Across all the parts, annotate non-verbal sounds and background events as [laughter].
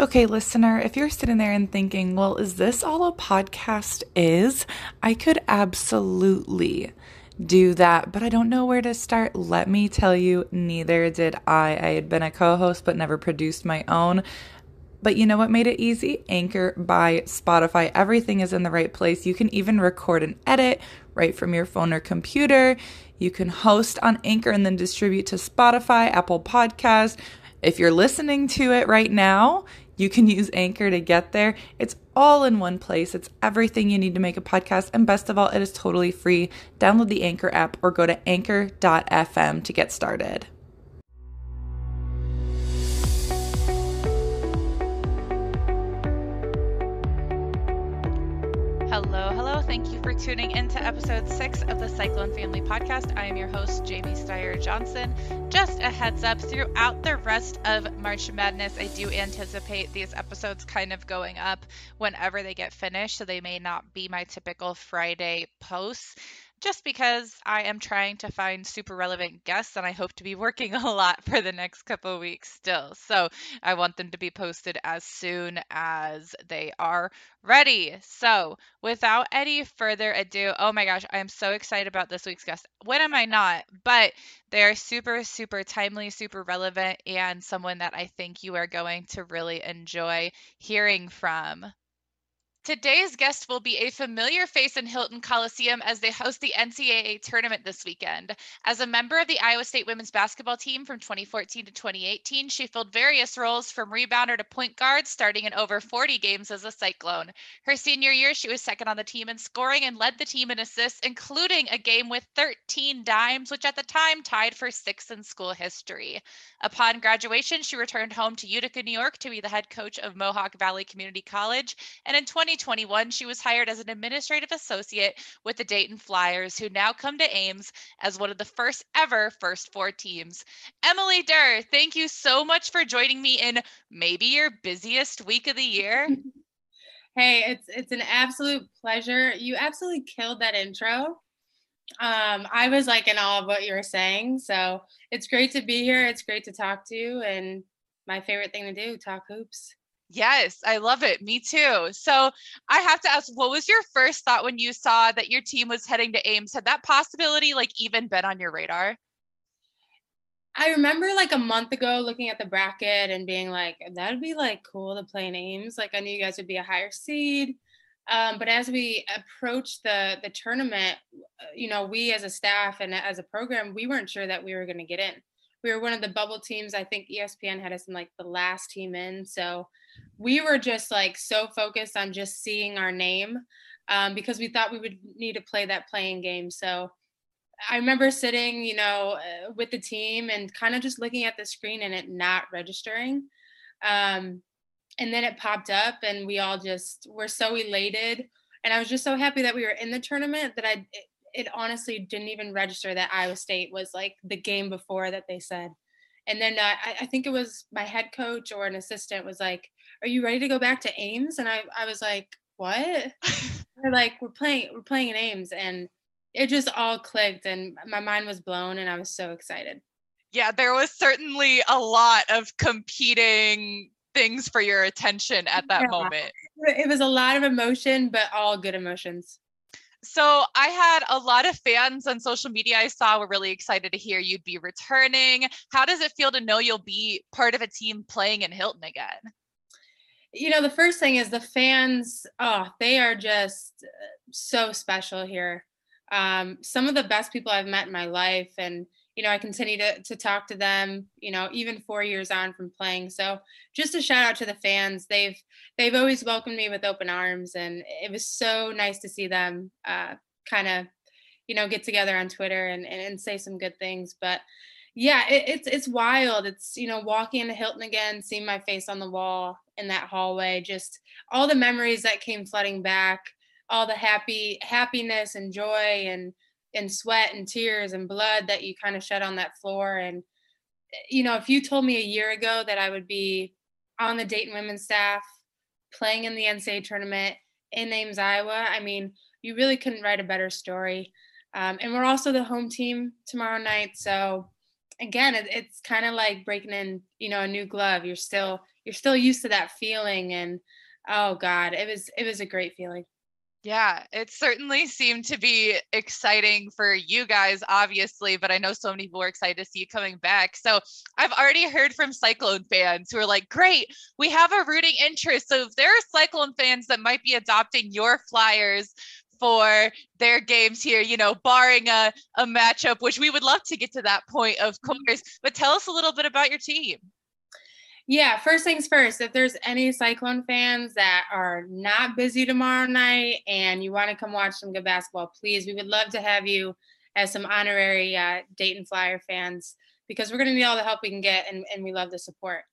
Okay, listener, if you're sitting there and thinking, well, is this all a podcast is? I could absolutely do that, but I don't know where to start. Let me tell you, neither did I. I had been a co host but never produced my own. But you know what made it easy? Anchor by Spotify. Everything is in the right place. You can even record and edit right from your phone or computer. You can host on Anchor and then distribute to Spotify, Apple Podcast. If you're listening to it right now, you can use Anchor to get there. It's all in one place. It's everything you need to make a podcast. And best of all, it is totally free. Download the Anchor app or go to anchor.fm to get started. Hello, hello. Thank you for tuning in to episode six of the Cyclone Family Podcast. I am your host, Jamie Steyer Johnson. Just a heads up throughout the rest of March Madness, I do anticipate these episodes kind of going up whenever they get finished, so they may not be my typical Friday posts just because I am trying to find super relevant guests and I hope to be working [laughs] a lot for the next couple weeks still. So I want them to be posted as soon as they are ready. So without any further ado, oh my gosh, I am so excited about this week's guest. When am I not? But they are super, super timely, super relevant, and someone that I think you are going to really enjoy hearing from. Today's guest will be a familiar face in Hilton Coliseum as they host the NCAA tournament this weekend. As a member of the Iowa State women's basketball team from 2014 to 2018, she filled various roles from rebounder to point guard, starting in over 40 games as a Cyclone. Her senior year, she was second on the team in scoring and led the team in assists, including a game with 13 dimes, which at the time tied for sixth in school history. Upon graduation, she returned home to Utica, New York to be the head coach of Mohawk Valley Community College, and in 20 2021, she was hired as an administrative associate with the Dayton Flyers, who now come to Ames as one of the first ever First Four teams. Emily Durr, thank you so much for joining me in maybe your busiest week of the year. [laughs] Hey, it's it's an absolute pleasure. You absolutely killed that intro. Um, I was like in awe of what you were saying. So it's great to be here. It's great to talk to you and my favorite thing to do, talk hoops. Yes, I love it. Me too. So I have to ask, what was your first thought when you saw that your team was heading to Ames? Had that possibility like even been on your radar? I remember like a month ago looking at the bracket and being like, that'd be like cool to play in Ames. Like I knew you guys would be a higher seed. Um, but as we approached the the tournament, uh, you know, we as a staff and as a program, we weren't sure that we were going to get in. We were one of the bubble teams. I think ESPN had us in like the last team in. So we were just like so focused on just seeing our name um, because we thought we would need to play that play-in game. So I remember sitting, you know, uh, with the team and kind of just looking at the screen and it not registering. Um, and then it popped up and we all just were so elated. And I was just so happy that we were in the tournament that I, it, honestly didn't even register that Iowa State was like the game before that they said. And then uh, I, I think it was my head coach or an assistant was like, are you ready to go back to Ames? And I, I was like, what? [laughs] They're like, we're playing, we're playing in Ames. And it just all clicked and my mind was blown and I was so excited. Yeah, there was certainly a lot of competing things for your attention at that yeah. moment. It was a lot of emotion, but all good emotions. So I had a lot of fans on social media I saw were really excited to hear you'd be returning. How does it feel to know you'll be part of a team playing in Hilton again? You know the first thing is the fans oh they are just uh, so special here. Um, some of the best people i've met in my life and you know i continue to, to talk to them you know even four years on from playing. So just a shout out to the fans. They've they've always welcomed me with open arms and it was so nice to see them uh, kind of you know get together on twitter and, and, and say some good things. But yeah, it, it's it's wild. It's you know walking into Hilton again, seeing my face on the wall in that hallway, just all the memories that came flooding back, all the happy happiness and joy and and sweat and tears and blood that you kind of shed on that floor. And you know, if you told me a year ago that I would be on the Dayton women's staff, playing in the NCAA tournament in Ames, Iowa, I mean, you really couldn't write a better story. Um, and we're also the home team tomorrow night, so again, it, it's kind of like breaking in, you know, a new glove. You're still you're still used to that feeling, and oh god, it was it was a great feeling. Yeah, it certainly seemed to be exciting for you guys, obviously, but I know so many people were excited to see you coming back. So I've already heard from Cyclone fans who are like, great, we have a rooting interest. So if there are Cyclone fans that might be adopting your flyers for their games here, you know, barring a, a matchup, which we would love to get to that point, of course. But tell us a little bit about your team. Yeah, first things first, if there's any Cyclone fans that are not busy tomorrow night and you want to come watch some good basketball, please, we would love to have you as some honorary uh, Dayton Flyer fans because we're going to need all the help we can get and, and we love the support.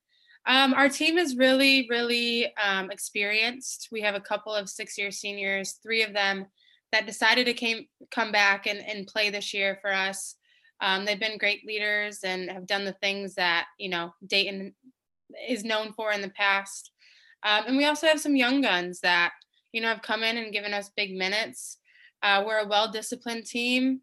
Um, our team is really, really um, experienced. We have a couple of six year seniors, three of them that decided to came, come back and, and play this year for us. Um, they've been great leaders and have done the things that, you know, Dayton is known for in the past. Um, and we also have some young guns that, you know, have come in and given us big minutes. Uh, we're a well-disciplined team.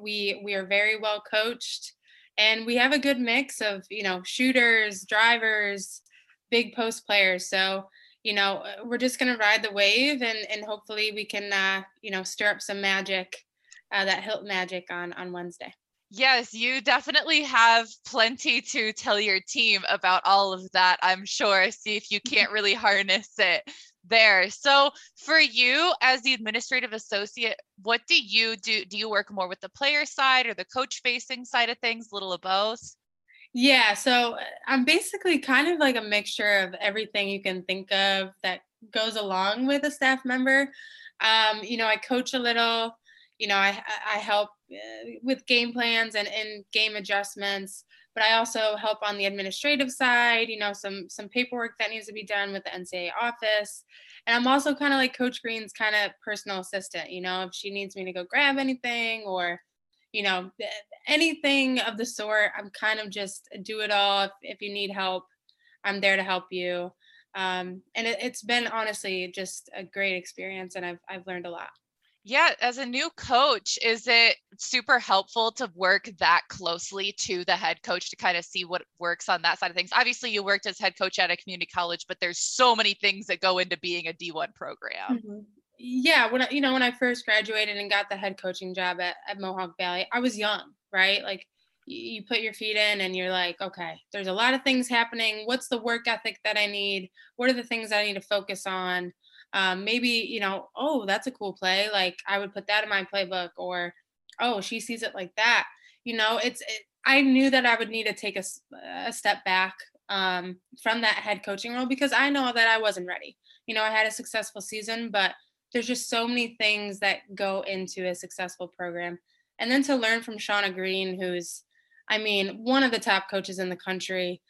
We we are very well coached, and we have a good mix of you know shooters, drivers, big post players. So you know we're just gonna ride the wave, and and hopefully we can uh, you know stir up some magic, uh, that Hilt magic on on Wednesday. Yes, you definitely have plenty to tell your team about all of that, I'm sure. See if you can't [laughs] really harness it there. So, for you as the administrative associate, what do you do? Do you work more with the player side or the coach facing side of things, a little of both? Yeah, so uh, I'm basically kind of like a mixture of everything you can think of that goes along with a staff member. Um, you know, I coach a little, you know, I, I help with game plans and, and game adjustments, but I also help on the administrative side, you know, some, some paperwork that needs to be done with the NCAA office. And I'm also kind of like Coach Green's kind of personal assistant, you know, if she needs me to go grab anything or, you know, anything of the sort, I'm kind of just do it all. If, if you need help, I'm there to help you. Um, and it, it's been honestly just a great experience and I've, I've learned a lot. Yeah, as a new coach, is it super helpful to work that closely to the head coach to kind of see what works on that side of things? Obviously, you worked as head coach at a community college, but there's so many things that go into being a D1 program. Mm-hmm. Yeah, when I, you know when I first graduated and got the head coaching job at, at Mohawk Valley, I was young, right? Like you, you put your feet in and you're like, okay, there's a lot of things happening. What's the work ethic that I need? What are the things I need to focus on? Um, maybe you know oh that's a cool play like i would put that in my playbook or oh she sees it like that. You know it's it, i knew that i would need to take a, a step back um, from that head coaching role because i know that i wasn't ready. You know i had a successful season but there's just so many things that go into a successful program. And then to learn from shauna green who's i mean one of the top coaches in the country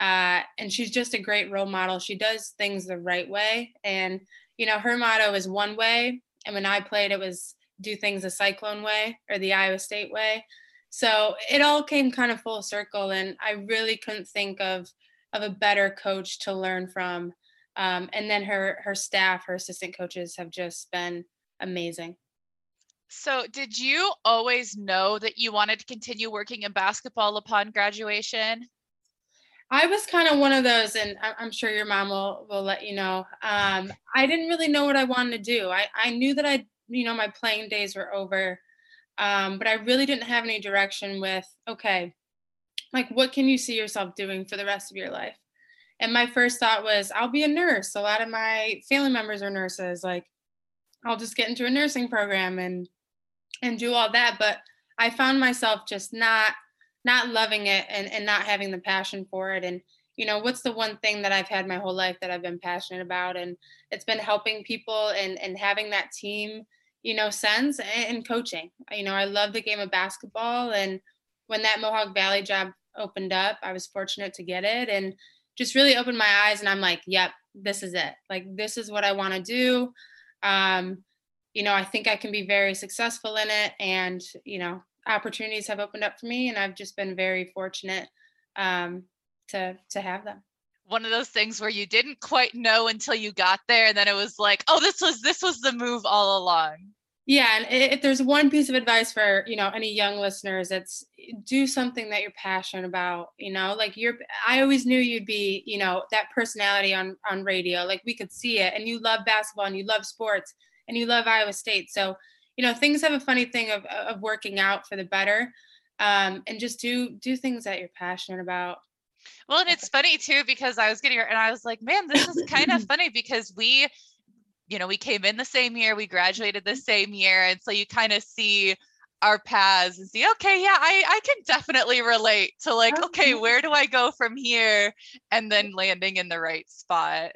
uh, and she's just a great role model. She does things the right way and you know, her motto is one way. And when I played, it was do things the Cyclone way or the Iowa State way. So it all came kind of full circle. And I really couldn't think of, of a better coach to learn from. Um, and then her, her staff, her assistant coaches have just been amazing. So, did you always know that you wanted to continue working in basketball upon graduation? I was kind of one of those, and I'm sure your mom will will let you know. Um, I didn't really know what I wanted to do. I I knew that I, you know, my playing days were over, um, but I really didn't have any direction with. Okay, like what can you see yourself doing for the rest of your life? And my first thought was, I'll be a nurse. A lot of my family members are nurses. Like, I'll just get into a nursing program and and do all that. But I found myself just not not loving it and, and not having the passion for it. And you know what's the one thing that i've had my whole life that i've been passionate about? And it's been helping people and and having that team you know sense and, and coaching. You know i love the game of basketball. And when that mohawk valley job opened up i was fortunate to get it and just really opened my eyes and i'm like yep this is it. Like this is what i want to do. Um you know i think i can be very successful in it and you know opportunities have opened up for me, and I've just been very fortunate um, to to have them. One of those things where you didn't quite know until you got there, and then it was like, oh, this was this was the move all along. Yeah, and if there's one piece of advice for you know any young listeners, it's do something that you're passionate about. You know, like you're. I always knew you'd be you know that personality on on radio. Like we could see it, and you love basketball and you love sports and you love Iowa State. So you know things have a funny thing of of working out for the better, um, and just do do things that you're passionate about. Well, and it's funny too because I was getting here and I was like, man, this is kind of [laughs] funny because we you know, we came in the same year, we graduated the same year. And so you kind of see our paths and see, okay, yeah, I, I can definitely relate to like, okay, [laughs] where do I go from here? And then landing in the right spot.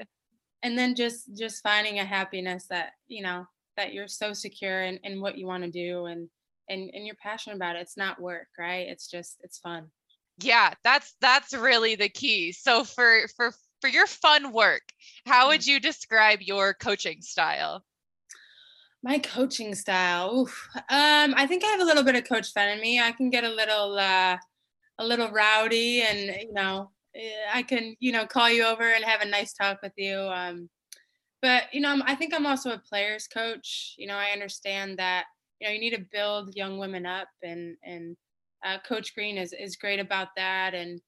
And then just just finding a happiness that, you know, that you're so secure in, in what you want to do and and and you're passionate about it. It's not work, right? It's just it's fun. Yeah, that's that's really the key. So for for for your fun work, how would mm. you describe your coaching style? My coaching style. Oof. Um, I think I have a little bit of coach Fenn in me. I can get a little uh, a little rowdy and you know, eh, I can, you know, call you over and have a nice talk with you. Um, but you know, I think I'm also a player's coach. You know, I understand that you know you need to build young women up, and and uh, Coach Green is is great about that. And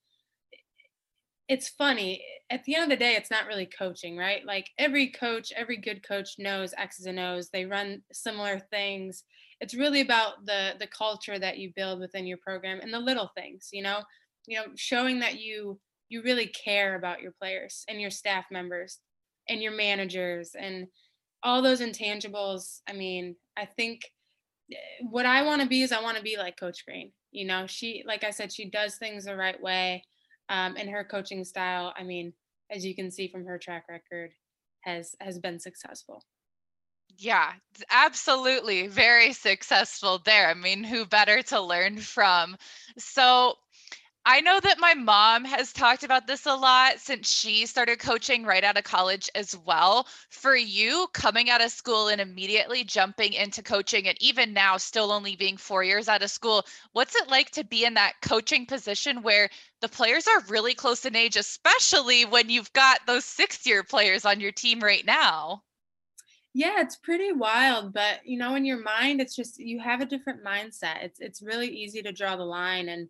it's funny at the end of the day it's not really coaching right like every coach every good coach knows x's and o's they run similar things it's really about the the culture that you build within your program and the little things you know you know showing that you you really care about your players and your staff members and your managers and all those intangibles i mean i think eh, what i want to be is i want to be like coach green you know? She like i said she does things the right way um, and her coaching style i mean as you can see from her track record has has been successful. Yeah absolutely very successful there. I mean who better to learn from? So I know that my mom has talked about this a lot since she started coaching right out of college as well. For you coming out of school and immediately jumping into coaching, and even now, still only being four years out of school, what's it like to be in that coaching position where the players are really close in age, especially when you've got those six year players on your team right now? Yeah, it's pretty wild, but you know, in your mind, it's just you have a different mindset. It's it's really easy to draw the line and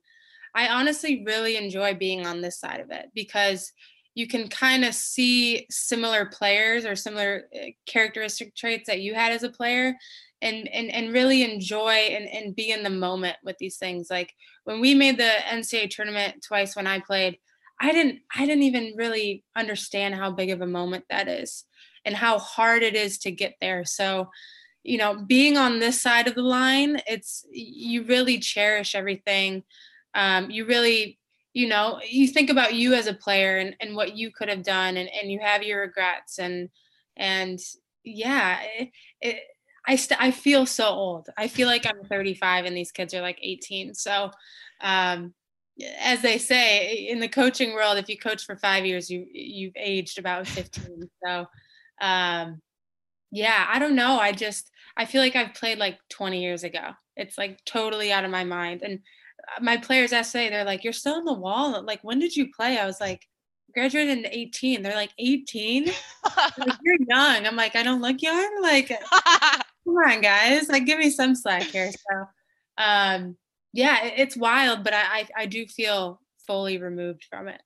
I honestly really enjoy being on this side of it because you can kind of see similar players or similar eh, characteristic traits that you had as a player and and, and really enjoy and, and be in the moment with these things. Like when we made the ncaa tournament twice when i played i didn't i didn't even really understand how big of a moment that is and how hard it is to get there. So you know being on this side of the line it's you really cherish everything um, you really you know you think about you as a player and, and what you could have done and, and you have your regrets and and yeah it, it, I, st- I feel so old. I feel like i'm 35 and these kids are like 18 so um, as they say in the coaching world if you coach for five years you you've aged about 15 so um, yeah i don't know. I just i feel like i've played like 20 years ago. It's like totally out of my mind. And my players essay, they're like, "You're still on the wall. Like, when did you play?" I was like, "Graduated in 18." They're like, "18? [laughs] like, You're young." I'm like, "I don't look young." Like, [laughs] come on, guys. Like, give me some slack here. So, um, yeah, it, it's wild, but I, I I do feel fully removed from it.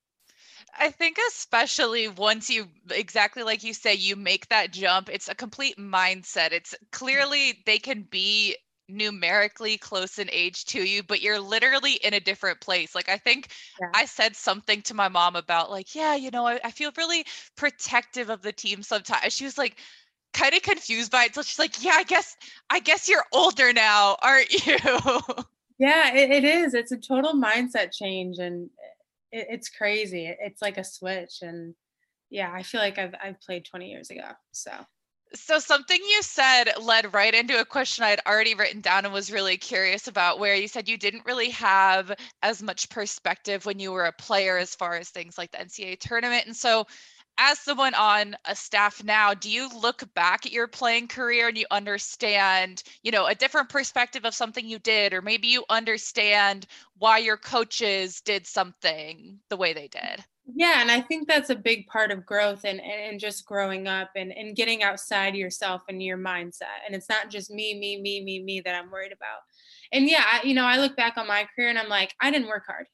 I think especially once you exactly like you say you make that jump it's a complete mindset it's mm. clearly they can be numerically close in age to you, but you're literally in a different place. Like, I think yeah. I said something to my mom about, like, yeah, you know, I, I feel really protective of the team sometimes. She was like, kind of confused by it. So she's like, yeah, I guess, I guess you're older now, aren't you? Yeah, it, it is. It's a total mindset change and eh, it, it's crazy. It's like a switch. And yeah, I feel like I've, I've played 20 years ago. So so something you said led right into a question I'd already written down and was really curious about where you said you didn't really have as much perspective when you were a player as far as things like the NCAA tournament. And so as someone on a staff now, do you look back at your playing career and you understand, you know, a different perspective of something you did, or maybe you understand why your coaches did something the way they did? Yeah, and I think that's a big part of growth and and just growing up and and getting outside yourself and your mindset. And it's not just me, me, me, me, me that I'm worried about. And yeah, I, you know, I look back on my career and I'm like, I didn't work hard.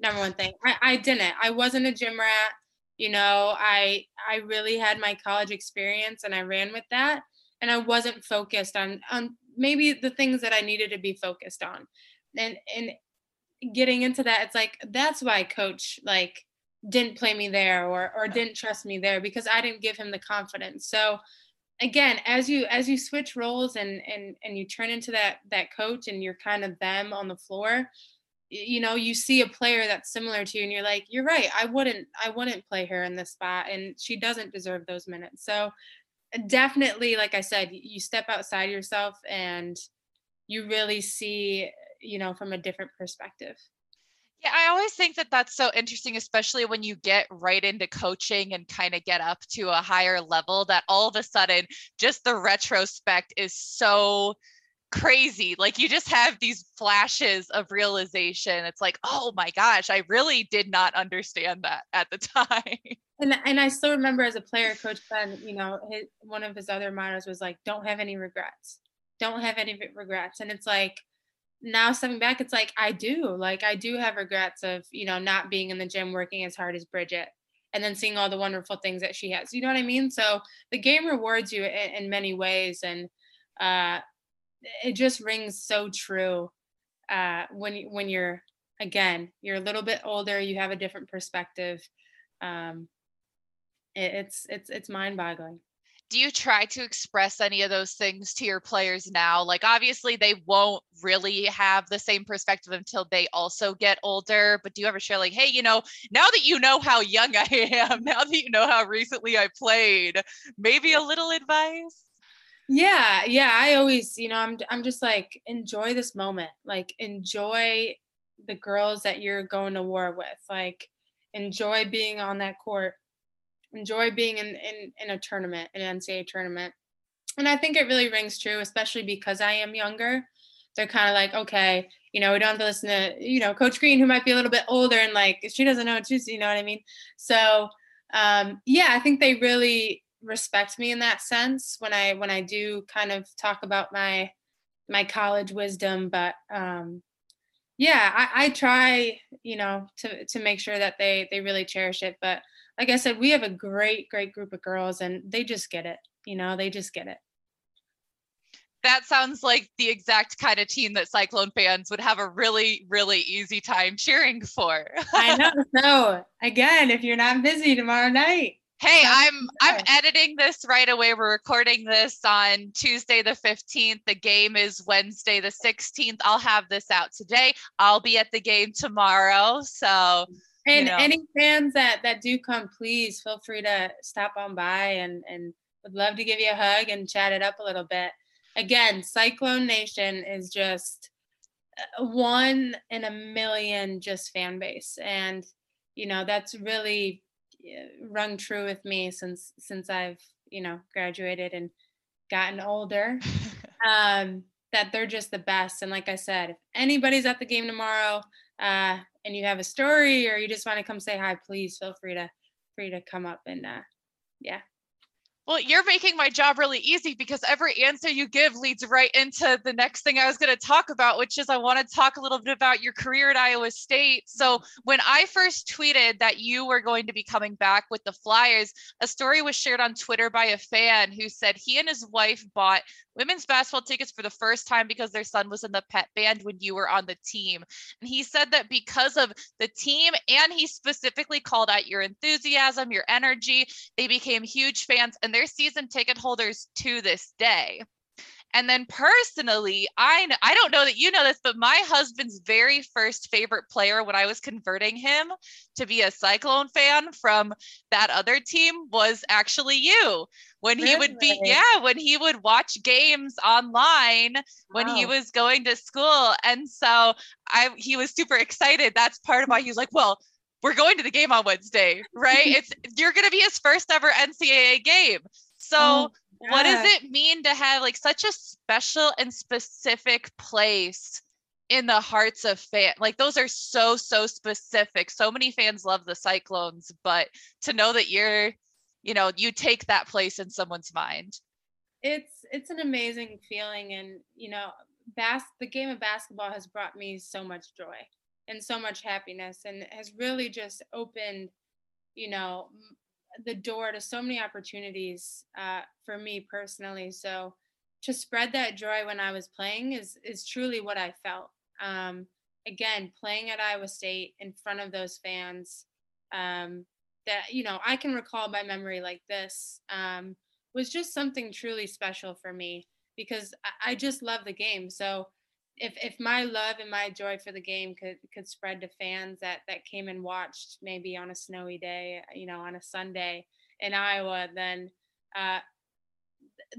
Number one thing, I, I didn't. I wasn't a gym rat. You know, I I really had my college experience and I ran with that, and I wasn't focused on on maybe the things that I needed to be focused on. And and getting into that, it's like that's why coach like didn't play me there or or didn't trust me there because I didn't give him the confidence. So again, as you as you switch roles and and and you turn into that that coach and you're kind of them on the floor, you know, you see a player that's similar to you and you're like, you're right, I wouldn't I wouldn't play her in this spot and she doesn't deserve those minutes. So definitely like I said, you step outside yourself and you really see, you know, from a different perspective. Yeah, I always think that that's so interesting, especially when you get right into coaching and kind of get up to a higher level, that all of a sudden just the retrospect is so crazy. Like you just have these flashes of realization. It's like, oh my gosh, I really did not understand that at the [laughs] time. And and I still remember as a player, Coach Fenn, you know, his, one of his other mottos was like, "Don't have any regrets. Don't have any regrets." And it's like now stepping back, it's like I do. Like I do have regrets of you know not being in the gym working as hard as Bridget. And then seeing all the wonderful things that she has, you know what I mean. So the game rewards you in, in many ways, and uh, it just rings so true uh, when when you're again you're a little bit older you have a different perspective um, it, it's it's it's mind-boggling do you try to express any of those things to your players now? Like obviously they won't really have the same perspective until they also get older but do you ever share like hey you know now that you know how young [laughs] i am now that you know how recently i played maybe a little advice? Yeah yeah i always you know i'm i'm just like enjoy this moment like enjoy the girls that you're going to war with like enjoy being on that court enjoy being in in, in a tournament an ncaa tournament and i think it really rings true especially because i am younger they're kind of like okay you know we don't have to listen to you know coach green who might be a little bit older and like she doesn't know she's you know what i mean so um yeah i think they really respect me in that sense when I when I do kind of talk about my my college wisdom. But um, yeah, I, I try you know to to make sure that they they really cherish it. But like I said, we have a great great group of girls, and they just get it. You know, they just get it that sounds like the exact kind of team that Cyclone fans would have a really, really easy time cheering for. I [laughs] know. So, again, if you're not busy tomorrow night, Hey, I'm I'm editing this right away. We're recording this on Tuesday the 15th. The game is Wednesday the 16th. I'll have this out today. I'll be at the game tomorrow. So and you know. any fans that that do come, please feel free to stop on by and and would love to give you a hug and chat it up a little bit. Again, Cyclone Nation is just uh, one in a million just fan base. And you know, that's really rung true with me since since I've you know graduated and gotten older. [laughs] um, that they're just the best. And like I said, if anybody's at the game tomorrow uh, and you have a story or you just want to come say hi, please feel free to free to come up and uh, yeah, well, you're making my job really easy because every answer you give leads right into the next thing I was going to talk about, which is I want to talk a little bit about your career at Iowa State. So, when I first tweeted that you were going to be coming back with the Flyers, a story was shared on Twitter by a fan who said he and his wife bought women's basketball tickets for the first time because their son was in the pep band when you were on the team. And he said that because of the team, and he specifically called out your enthusiasm, your energy, they became huge fans and they're season ticket holders to this day. And then personally, I I don't know that you know this, but my husband's very first favorite player when I was converting him to be a Cyclone fan from that other team was actually you. When really? he would be yeah, when he would watch games online when he was going to school. And so I he was super excited. That's part of why he was like, well, we're going to the game on Wednesday, right? [laughs] it's you're going to be his first ever NCAA game. So oh what does it mean to have like such a special and specific place in the hearts of fan like those are so so specific. So many fans love the cyclones but to know that you're you know you take that place in someone's mind. It's it's an amazing feeling and you know bas- the game of basketball has brought me so much joy and so much happiness and has really just opened you know the door to so many opportunities uh, for me personally so to spread that joy when i was playing is is truly what i felt um, again, playing at Iowa State in front of those fans um, that, you know, I can recall by memory like this um, was just something truly special for me because I, I just love the game. So if, if my love and my joy for the game could, could spread to fans that, that came and watched maybe on a snowy day, you know, on a Sunday in Iowa, then uh,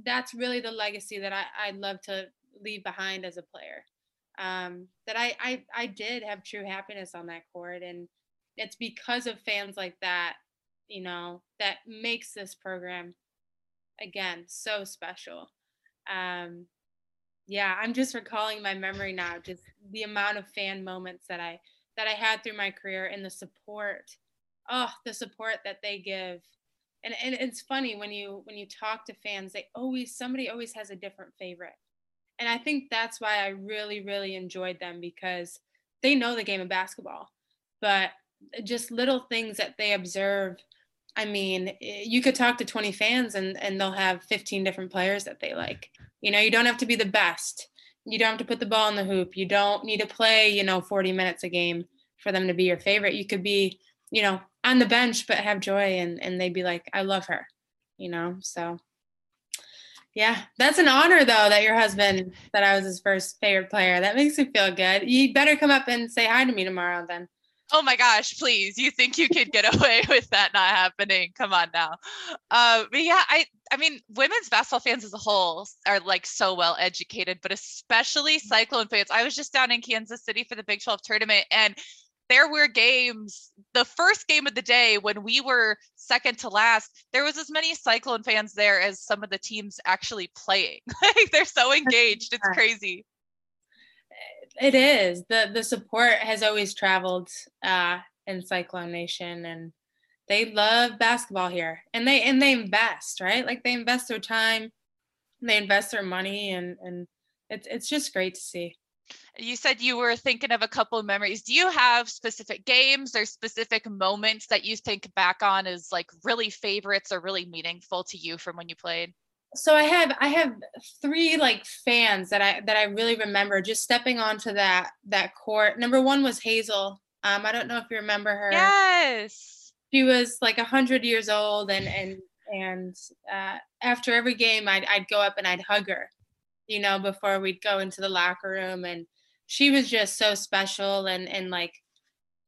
that's really the legacy that I, I'd love to leave behind as a player um, that I, I I did have true happiness on that court, and it's because of fans like that, you know, that makes this program again so special. Um, yeah, I'm just recalling my memory now, just the amount of fan moments that I that I had through my career and the support. Oh, the support that they give. And, and it's funny when you when you talk to fans, they always somebody always has a different favorite and I think that's why I really, really enjoyed them because they know the game of basketball, but just little things that they observe. I mean, you could talk to 20 fans and, and they'll have 15 different players that they like. You know, you don't have to be the best. You don't have to put the ball in the hoop. You don't need to play, you know, 40 minutes a game for them to be your favorite. You could be, you know, on the bench but have joy and, and they'd be like, I love her, you know? So yeah, that's an honor though that your husband that I was his first favorite player. That makes me feel good. You better come up and say hi to me tomorrow then. Oh my gosh, please. You think you could get [laughs] away with that not happening? Come on now. Uh, but yeah, I I mean, women's basketball fans as a whole are like so well educated, but especially Cyclone fans. I was just down in Kansas City for the Big 12 tournament and there were games the first game of the day when we were second to last there was as many cyclone fans there as some of the teams actually playing [laughs] like they're so engaged it's crazy it is the the support has always traveled uh in cyclone nation and they love basketball here and they and they invest right like they invest their time they invest their money and and it's it's just great to see you said you were thinking of a couple of memories. Do you have specific games or specific moments that you think back on as like really favorites or really meaningful to you from when you played? So I have I have three like fans that I that I really remember just stepping onto that that court. Number one was Hazel. Um, I don't know if you remember her. Yes. She was like a hundred years old, and and and uh, after every game, I'd I'd go up and I'd hug her, you know, before we'd go into the locker room, and she was just so special and and like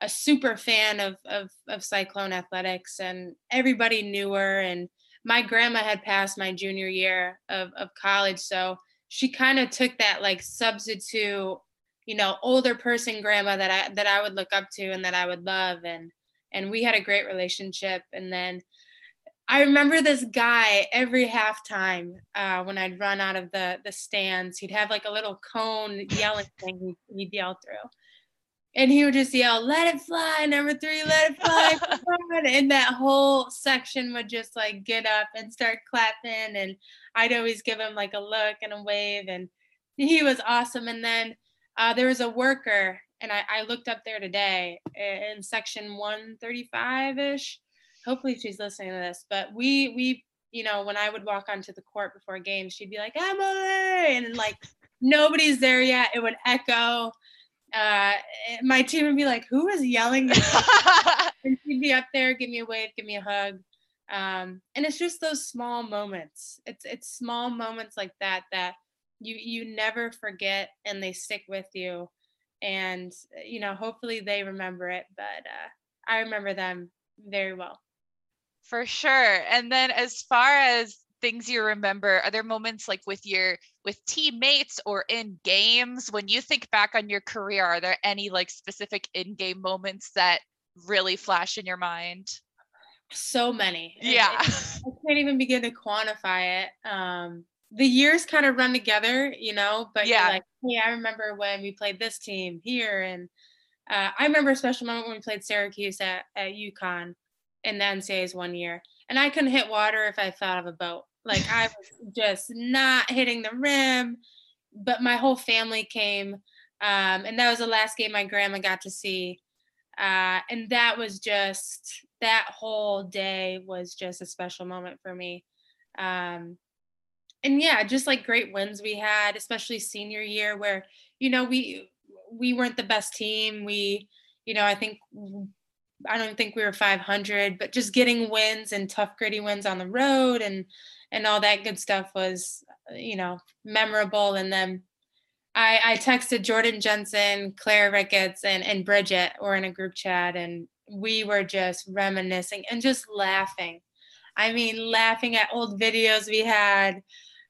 a super fan of of of Cyclone athletics and everybody knew her and my grandma had passed my junior year of of college so she kind of took that like substitute you know older person grandma that I that I would look up to and that I would love and and we had a great relationship and then I remember this guy every halftime uh, when I'd run out of the the stands. He'd have like a little cone yelling thing he'd, he'd yell through, and he would just yell, "Let it fly, number three, let it fly!" [laughs] and that whole section would just like get up and start clapping, and I'd always give him like a look and a wave, and he was awesome. And then uh, there was a worker, and I, I looked up there today in section 135 ish hopefully she's listening to this. But we we you know when I would walk onto the court before games, she'd be like Emily, and like nobody's there yet. It would echo. Uh, my team would be like, "Who is yelling?" [laughs] and she'd be up there, give me a wave, give me a hug. Um, and it's just those small moments. It's it's small moments like that that you you never forget, and they stick with you. And you know, hopefully they remember it. But uh, I remember them very well. For sure. And then as far as things you remember, are there moments like with your with teammates or in games when you think back on your career, are there any like specific in-game moments that really flash in your mind? So many. Yeah. It, I can't even begin to quantify it. Um the years kind of run together, you know, but yeah, like, hey, I remember when we played this team here. And uh, I remember a special moment when we played Syracuse at, at UConn in the NCAAs one year. And I couldn't hit water if I thought of a boat. Like I was just not hitting the rim, but my whole family came. Um, and that was the last game my grandma got to see. Uh, and that was just, that whole day was just a special moment for me. Um, and yeah, just like great wins we had, especially senior year where, you know, we we weren't the best team. We, you know, I think I don't think we were 500, but just getting wins and tough gritty wins on the road and and all that good stuff was, you know, memorable and then I, I texted Jordan Jensen, Claire Ricketts, and, and Bridget were in a group chat, and we were just reminiscing and just laughing. I mean, laughing at old videos we had,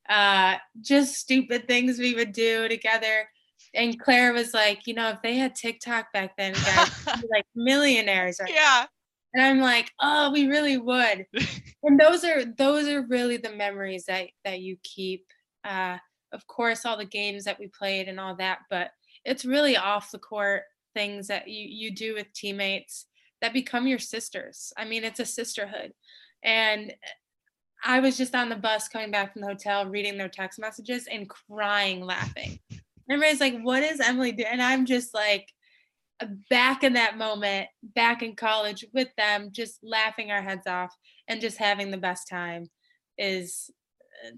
uh, just stupid things we would do together. And Claire was like, you know, if they had TikTok back then, guys, like millionaires. Right [laughs] yeah. Now. And I'm like, oh, we really would. [laughs] and those are those are really the memories that that you keep. Uh, of course, all the games that we played and all that, but it's really off the court things that you you do with teammates that become your sisters. I mean, it's a sisterhood. And I was just on the bus coming back from the hotel, reading their text messages and crying, laughing. [laughs] Everybody's like, "What is Emily doing?" And I'm just like, back in that moment, back in college with them, just laughing our heads off and just having the best time. Is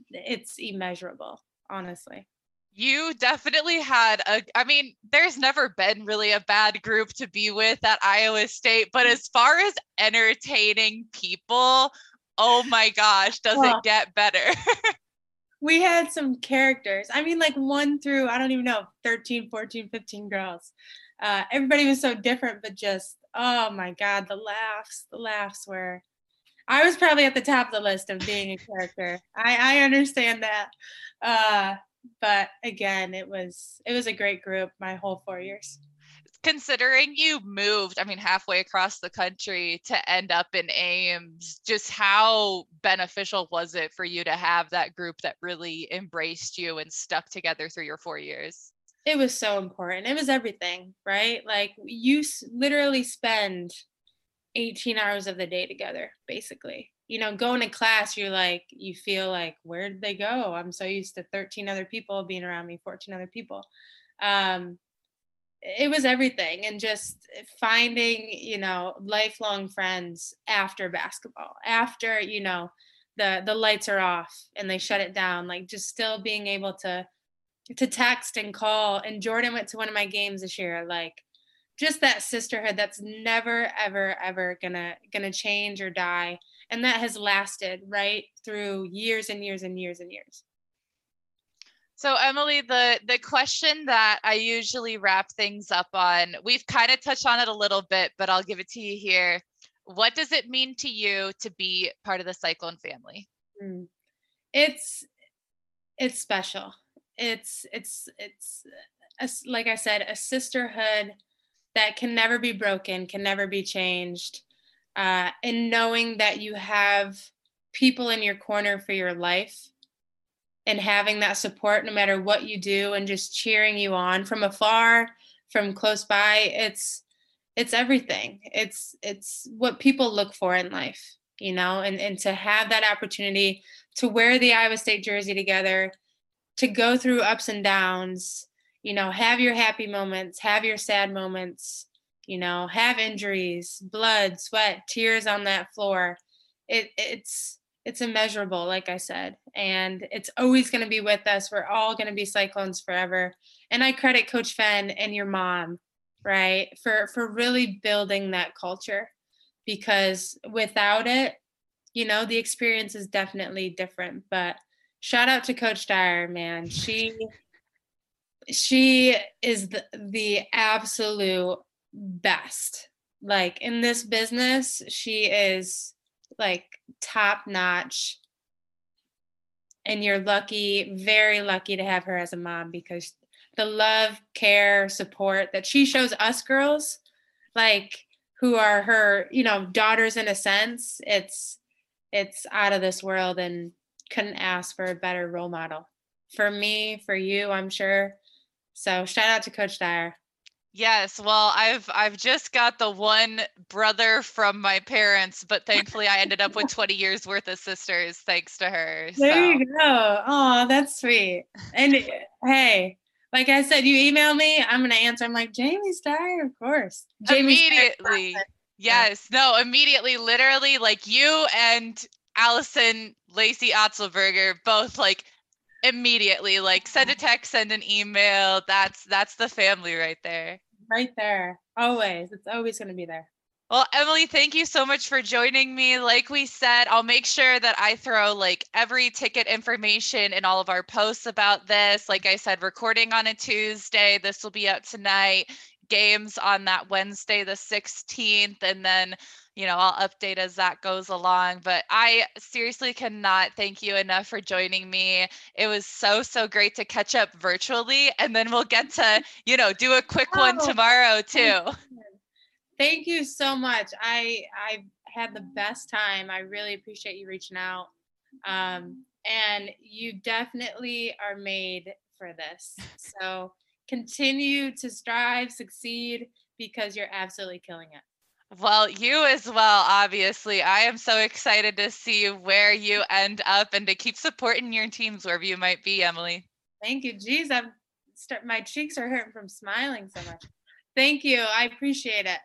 it's immeasurable, honestly. You definitely had a, I mean, there's never been really a bad group to be with at Iowa State, but as far as entertaining people, oh my gosh, does oh. it get better? [laughs] we had some characters. I mean, like one through, I don't even know, 13, 14, 15 girls. Uh, everybody was so different, but just, oh my God, the laughs, the laughs were. I was probably at the top of the list of being a character. I, I understand that. Uh, but again, it was it was a great group my whole four years considering you moved, I mean, halfway across the country to end up in Ames, just how beneficial was it for you to have that group that really embraced you and stuck together through your four years? It was so important. It was everything, right? Like you literally spend 18 hours of the day together, basically. You know, going to class, you're like, you feel like, where did they go? I'm so used to 13 other people being around me, 14 other people. Um, it was everything and just finding you know lifelong friends after basketball after you know the the lights are off and they shut it down like just still being able to to text and call and jordan went to one of my games this year like just that sisterhood that's never ever ever gonna gonna change or die and that has lasted right through years and years and years and years so Emily, the the question that I usually wrap things up on, we've kind of touched on it a little bit, but I'll give it to you here. What does it mean to you to be part of the Cyclone family? Mm. It's it's special. It's it's it's a, like I said, a sisterhood that can never be broken, can never be changed, uh, and knowing that you have people in your corner for your life and having that support no matter what you do and just cheering you on from afar from close by it's it's everything. It's it's what people look for in life you know and and to have that opportunity to wear the Iowa State jersey together to go through ups and downs you know have your happy moments have your sad moments you know have injuries blood sweat tears on that floor it it's it's immeasurable, like I said, and it's always going to be with us. We're all going to be Cyclones forever. And I credit Coach Fenn and your mom, right, for for really building that culture, because without it, you know, the experience is definitely different. But shout out to Coach Steyer, man. She she is the, the absolute best. Like in this business, she is like top notch and you're lucky very lucky to have her as a mom because the love care support that she shows us girls like who are her you know daughters in a sense it's it's out of this world and couldn't ask for a better role model for me, for you, I'm sure. So shout out to Coach Steyer. Yes, well, I've I've just got the one brother from my parents, but thankfully I ended up with [laughs] 20 years worth of sisters thanks to her. There so. you go. Oh, that's sweet. And hey, like I said, you email me, I'm gonna answer. I'm like, Jamie Steyer, of course. Jamie immediately. Yes, no, immediately, literally, like you and Allison Lacey Otzelberger both like immediately like send a text send an email. That's that's the family right there. Right there. Always. It's always going to be there. Well emily thank you so much for joining me. Like we said i'll make sure that i throw like every ticket information in all of our posts about this. Like i said recording on a tuesday. This will be out tonight. Games on that wednesday the 16th and then you know, I'll update as that goes along. But I seriously cannot thank you enough for joining me. It was so, so great to catch up virtually. And then we'll get to, you know, do a quick oh, one tomorrow too. [laughs] Thank you so much. I I had the best time. I really appreciate you reaching out. Um, and you definitely are made for this. So continue to strive, succeed, because you're absolutely killing it. Well, you as well, obviously. I am so excited to see where you end up and to keep supporting your teams wherever you might be, Emily. Thank you. Geez, I'm start my cheeks are hurting from smiling so much. Thank you. I appreciate it.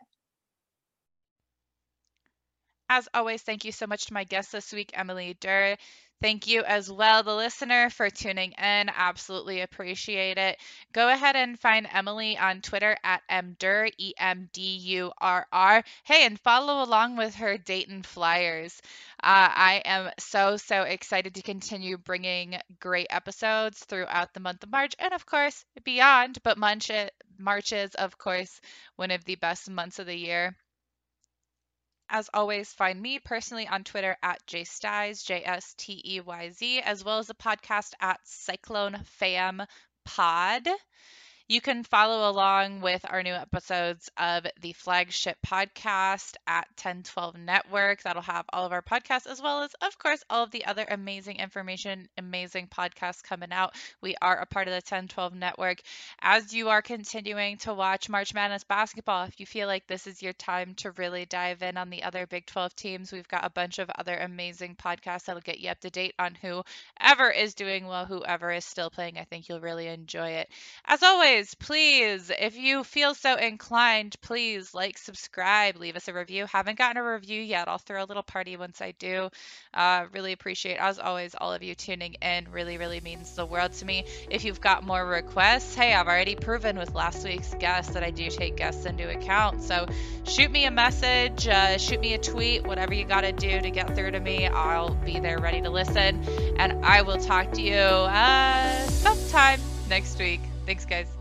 As always, thank you so much to my guest this week, Emily Durr. Thank you as well, the listener, for tuning in. Absolutely appreciate it. Go ahead and find Emily on Twitter at emdurr, E M D U R R. Hey, and follow along with her Dayton Flyers. Uh, I am so, so excited to continue bringing great episodes throughout the month of March and, of course, beyond. But March, March is, of course, one of the best months of the year. As always, find me personally on Twitter at jsteyz, J S T E Y Z, as well as the podcast at Cyclone Fam Pod. You can follow along with our new episodes of the flagship podcast at 1012 Network. That'll have all of our podcasts, as well as, of course, all of the other amazing information, amazing podcasts coming out. We are a part of the 1012 Network. As you are continuing to watch March Madness basketball, if you feel like this is your time to really dive in on the other Big 12 teams, we've got a bunch of other amazing podcasts that'll get you up to date on whoever is doing well, whoever is still playing. I think you'll really enjoy it. As always, always, please, if you feel so inclined, please like, subscribe, leave us a review. Haven't gotten a review yet. I'll throw a little party once I do. Uh, really appreciate, as always, all of you tuning in. Really, really means the world to me. If you've got more requests, hey, I've already proven with last week's guest that I do take guests into account. So shoot me a message, uh, shoot me a tweet, whatever you got to do to get through to me. I'll be there ready to listen. And I will talk to you uh, sometime next week. Thanks, guys.